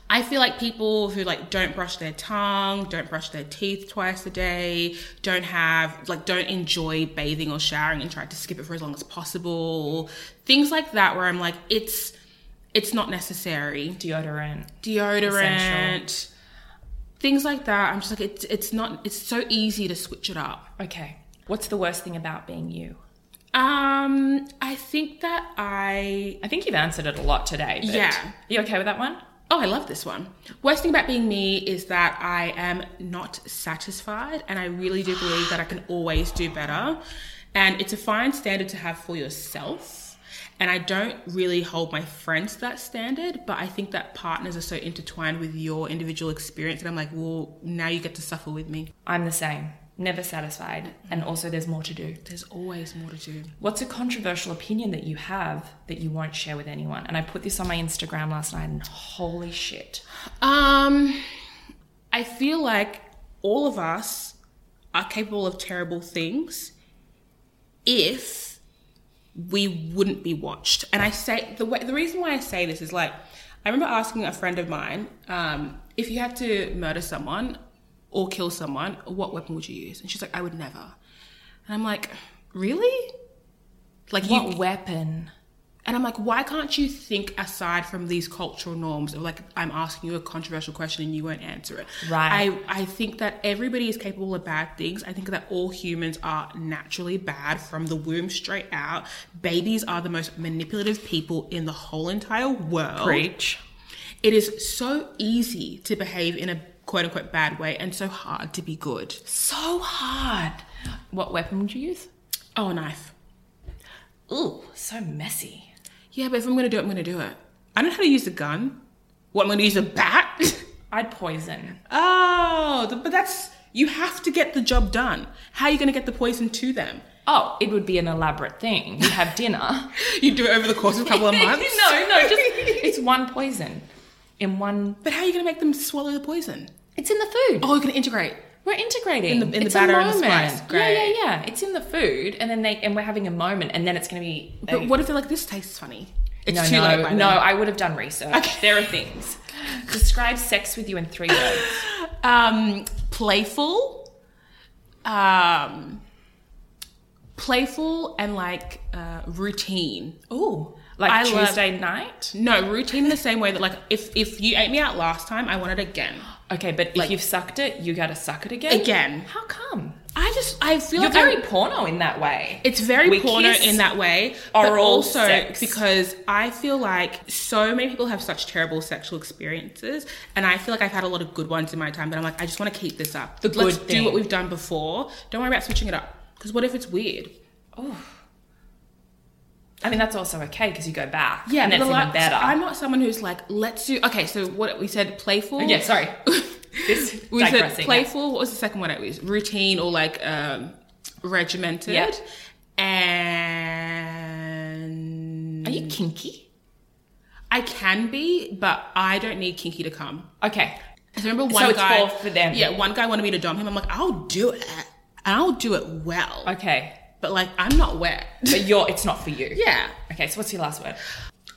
I feel like people who like don't brush their tongue, don't brush their teeth twice a day, don't have like don't enjoy bathing or showering and try to skip it for as long as possible. Things like that where I'm like it's it's not necessary. Deodorant. Deodorant, things like that. I'm just like it's it's not it's so easy to switch it up. Okay. What's the worst thing about being you? Um I think that I I think you've answered it a lot today. But Yeah. You okay with that one? Oh, I love this one. Worst thing about being me is that I am not satisfied, and I really do believe that I can always do better. And it's a fine standard to have for yourself. And I don't really hold my friends to that standard, but I think that partners are so intertwined with your individual experience. And I'm like, well, now you get to suffer with me. I'm the same. Never satisfied. And also, there's more to do. There's always more to do. What's a controversial opinion that you have that you won't share with anyone? And I put this on my Instagram last night, and holy shit. Um, I feel like all of us are capable of terrible things if we wouldn't be watched. And I say the way, the reason why I say this is like I remember asking a friend of mine um, if you had to murder someone or kill someone, what weapon would you use? And she's like, I would never. And I'm like, really? Like What you weapon? and I'm like, why can't you think aside from these cultural norms of like, I'm asking you a controversial question and you won't answer it? Right. I, I think that everybody is capable of bad things. I think that all humans are naturally bad from the womb straight out. Babies are the most manipulative people in the whole entire world. Preach. It is so easy to behave in a quote unquote bad way and so hard to be good. So hard. What weapon would you use? Oh, a knife. Ooh, so messy. Yeah, but if I'm going to do it, I'm going to do it. I don't know how to use a gun. What, I'm going to use a bat? I'd poison. Oh, but that's you have to get the job done. How are you going to get the poison to them? Oh, it would be an elaborate thing. You have dinner. You do it over the course of a couple of months. no, no, just it's one poison in one. But how are you going to make them swallow the poison? It's in the food. Oh, going to integrate. We're integrating In the- in the batter and the moment. spice. Yeah, Great. yeah, yeah. It's in the food, and then they and we're having a moment, and then it's going to be. But what if they're like, this tastes funny? It's no, too no, late no. I would have done research. There are things. Describe sex with you in three words. Um, playful, um, playful and like uh, routine. Ooh, like I love- Tuesday night. No, routine in the same way that like if if you ate me out last time, I want it again. Okay, but Like- if you've sucked it, you gotta suck it again. Again. How come? I just I feel You're like very I'm- porno in that way. It's very We porno kiss, in that way, but also sex. because I feel like so many people have such terrible sexual experiences, and I feel like I've had a lot of good ones in my time. But I'm like, I just want to keep this up. The Let's do what we've done before. Don't worry about switching it up. Because what if it's weird? I mean, that's also okay because you go back. Yeah, and it's lot- even better. I'm not someone who's like, let's do. Okay, so what we said, playful. yeah, sorry. this we said playful. What was the second one? It was routine or like um, regimented. Yep. And Are you kinky? I can be, but I don't need kinky to come. Okay. I remember one So it's guy. for- for them. Yeah, one guy wanted me to dom him. I'm like, I'll do it, and I'll do it well. Okay. But like, I'm not wet. But you're. It's not for you. yeah, Okay. So what's your last word?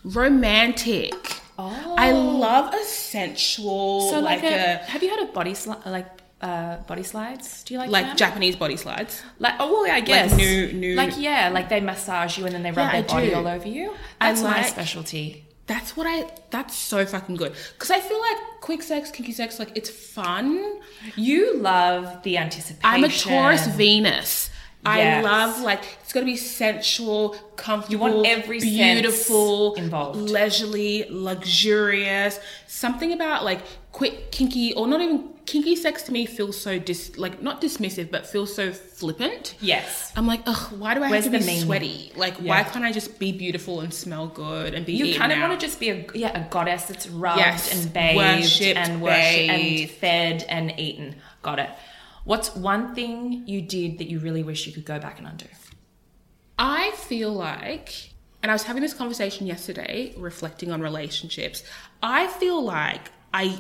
romantic. Oh. I love a sensual, So like, like, a, a, have you heard of body sli- like uh body slides? Do you like like them? Japanese body slides. Like oh well, I guess new- new- like yeah, like they massage you and then they rub Yeah, their I body do. all over you. I That's my like- specialty. That's what I. That's so fucking good. Because I feel like quick sex, kinky sex, like it's fun. You love the anticipation. I'm a Taurus Venus. I Yes. love like it's got to be sensual, comfortable, You want every beautiful, involved. leisurely, luxurious. Something about like quick kinky or not even kinky sex to me feels so dis like not dismissive but feels so flippant. Yes. I'm like, ugh, why do I Where's have to be meaning? sweaty? Like, why can't I just be beautiful and smell good and be You kind of want to just be a yeah a goddess that's rubbed Yes. and bathed Worshipped, and worshipped and fed and eaten. Got it. What's one thing you did that you really wish you could go back and undo? I feel like, and I was having this conversation yesterday, reflecting on relationships. I feel like I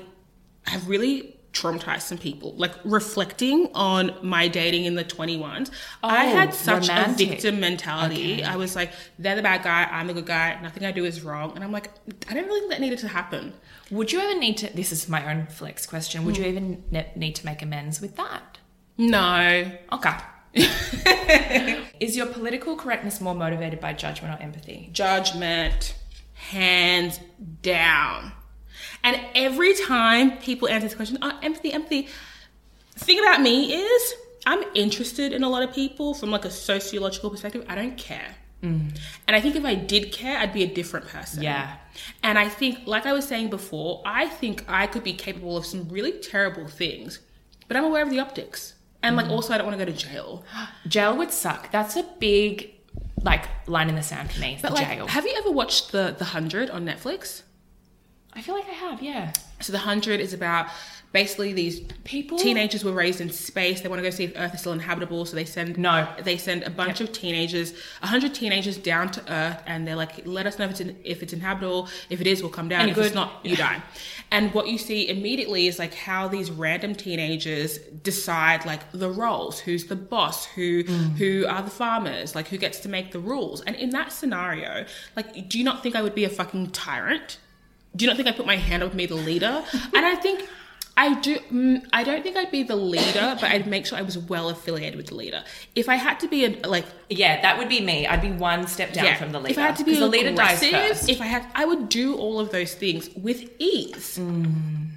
have really traumatized some people. Like reflecting on my dating in the 21s, I Oh, had such romantic. a victim mentality. I was like, they're the bad guy, I'm the good guy, nothing I do is wrong. And I'm like, I don't really think that needed to happen. Would you ever need to? This is my own flex question. Would you hmm. even ne- need to make amends with that? No. Okay. is your political correctness more motivated by judgment or empathy? judgment, hands down. And every time people answer this question, oh, empathy, empathy. The thing about me is I'm interested in a lot of people from like a sociological perspective. I don't care. Mm. And I think if I did care, I'd be a different person. Yeah. And I think, like I was saying before, I think I could be capable of some really terrible things, but I'm aware of the optics. And like mm-hmm. also, I don't want to go to jail. Jail would suck. That's a big like line in the sand for me. But like, jail. have you ever watched the The Hundred on Netflix? I feel like I have. Yeah. So the hundred is about basically these People? Teenagers were raised in space. They want to go see if Earth is still inhabitable. So they send No. They send a bunch of teenagers, a hundred teenagers down to Earth, and they're like, "Let us know if it's in, if it's inhabitable. If it is, we'll come down. Any if it's not, you die." And what you see immediately is like how these random teenagers decide like the roles, who's the boss, who Mm. who are the farmers, like who gets to make the rules. And in that scenario, like, do you not think I would be a fucking tyrant? Do you not think I put my hand up to be the leader? and I think I do. Mm, I don't think I'd be the leader, but I'd make sure I was well affiliated with the leader. If I had to be a like, Yeah, that would be me. I'd be one step down yeah, from the leader. if I had to be the leader dies first. if I had, I would do all of those things with ease. Mm.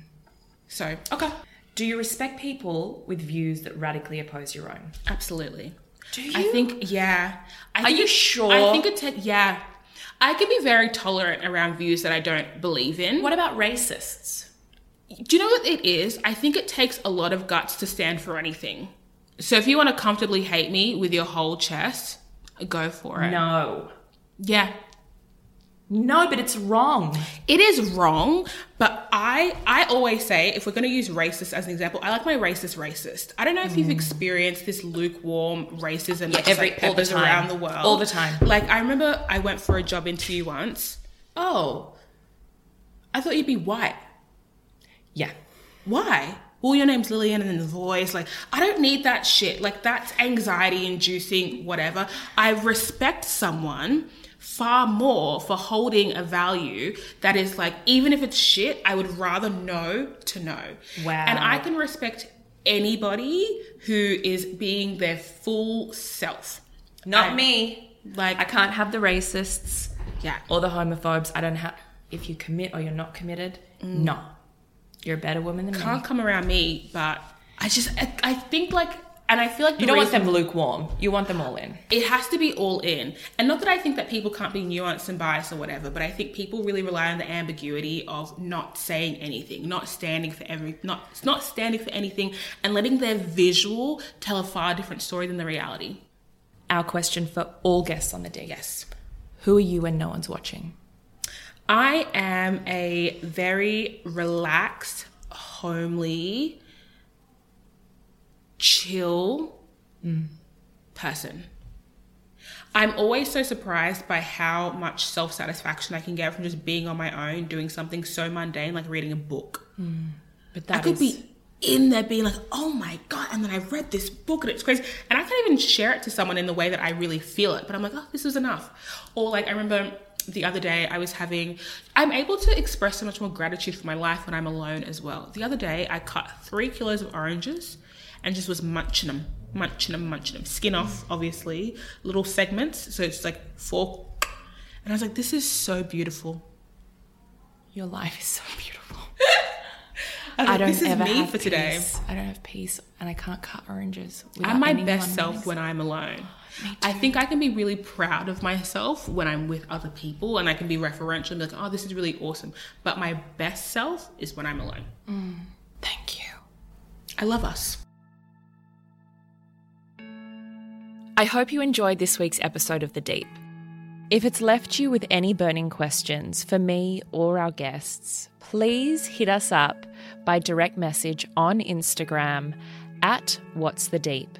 So okay, Do you respect people with views that radically oppose your own? absolutely. Do you? I think yeah. I Are think you sure? I think it yeah. I can be very tolerant around views that I don't believe in. What about racists? Do you know what it is? I think it takes a lot of guts to stand for anything. So if you want to comfortably hate me with your whole chest, go for it. No. Yeah. No, but it's wrong. It is wrong, but I I always say if we're going to use racist as an example, I like my racist racist. I don't know if you've experienced this lukewarm racism that Mm. every- like, all the time. around the world All the time. Like I remember I went for a job interview once. Oh, I thought you'd be white. Yeah. why? Well, your name's Lillian and then the voice. Like, I don't need that shit. Like, that's anxiety inducing, whatever. I respect someone far more for holding a value that is like, even if it's shit, I would rather know to know. Wow. And I can respect anybody who is being their full self. Not I- me. Like I can't have the racists yeah. or the homophobes. I don't have. If you commit or you're not committed, mm. no, you're a better woman than me. can't come around me, but I just I, I think like and I feel like You don't want them lukewarm. You want them all in. it has to be all in. And not that I think that people can't be nuanced and biased or whatever, but I think people really rely on the ambiguity of not saying anything, not standing for every not not standing for anything and letting their visual tell a far different story than the reality. Our question for all guests on the day. Yes. Who are you when no one's watching? I am a very relaxed, homely, chill person. I'm always so surprised by how much self satisfaction I can get from just being on my own, doing something so mundane like reading a book. Hmm, but I could is- be in there being like, oh my God, and then I read this book and it's crazy. And I can't even share it to someone in the way that I really feel it. But I'm like, oh, this is enough. Or like, I remember the other day I was having, I'm able to express so much more gratitude for my life when I'm alone as well. The other day I cut three kilos of oranges and just was munching them, munching them, munching them. Skin off, obviously, little segments. So it's like four. And I was like, this is so beautiful. Your life is so beautiful. I, was I don't this is ever me have for today. peace. I don't have peace, and I can't cut oranges. I'm my best self when I'm alone. I think I can be really proud of myself when I'm with other people and I can be referential and be like, oh, this is really awesome. But my best self is when I'm alone. Mm, thank you. I love us. I hope you enjoyed this week's episode of The Deep. If it's left you with any burning questions for me or our guests, please hit us up by direct message on Instagram at What's the Deep.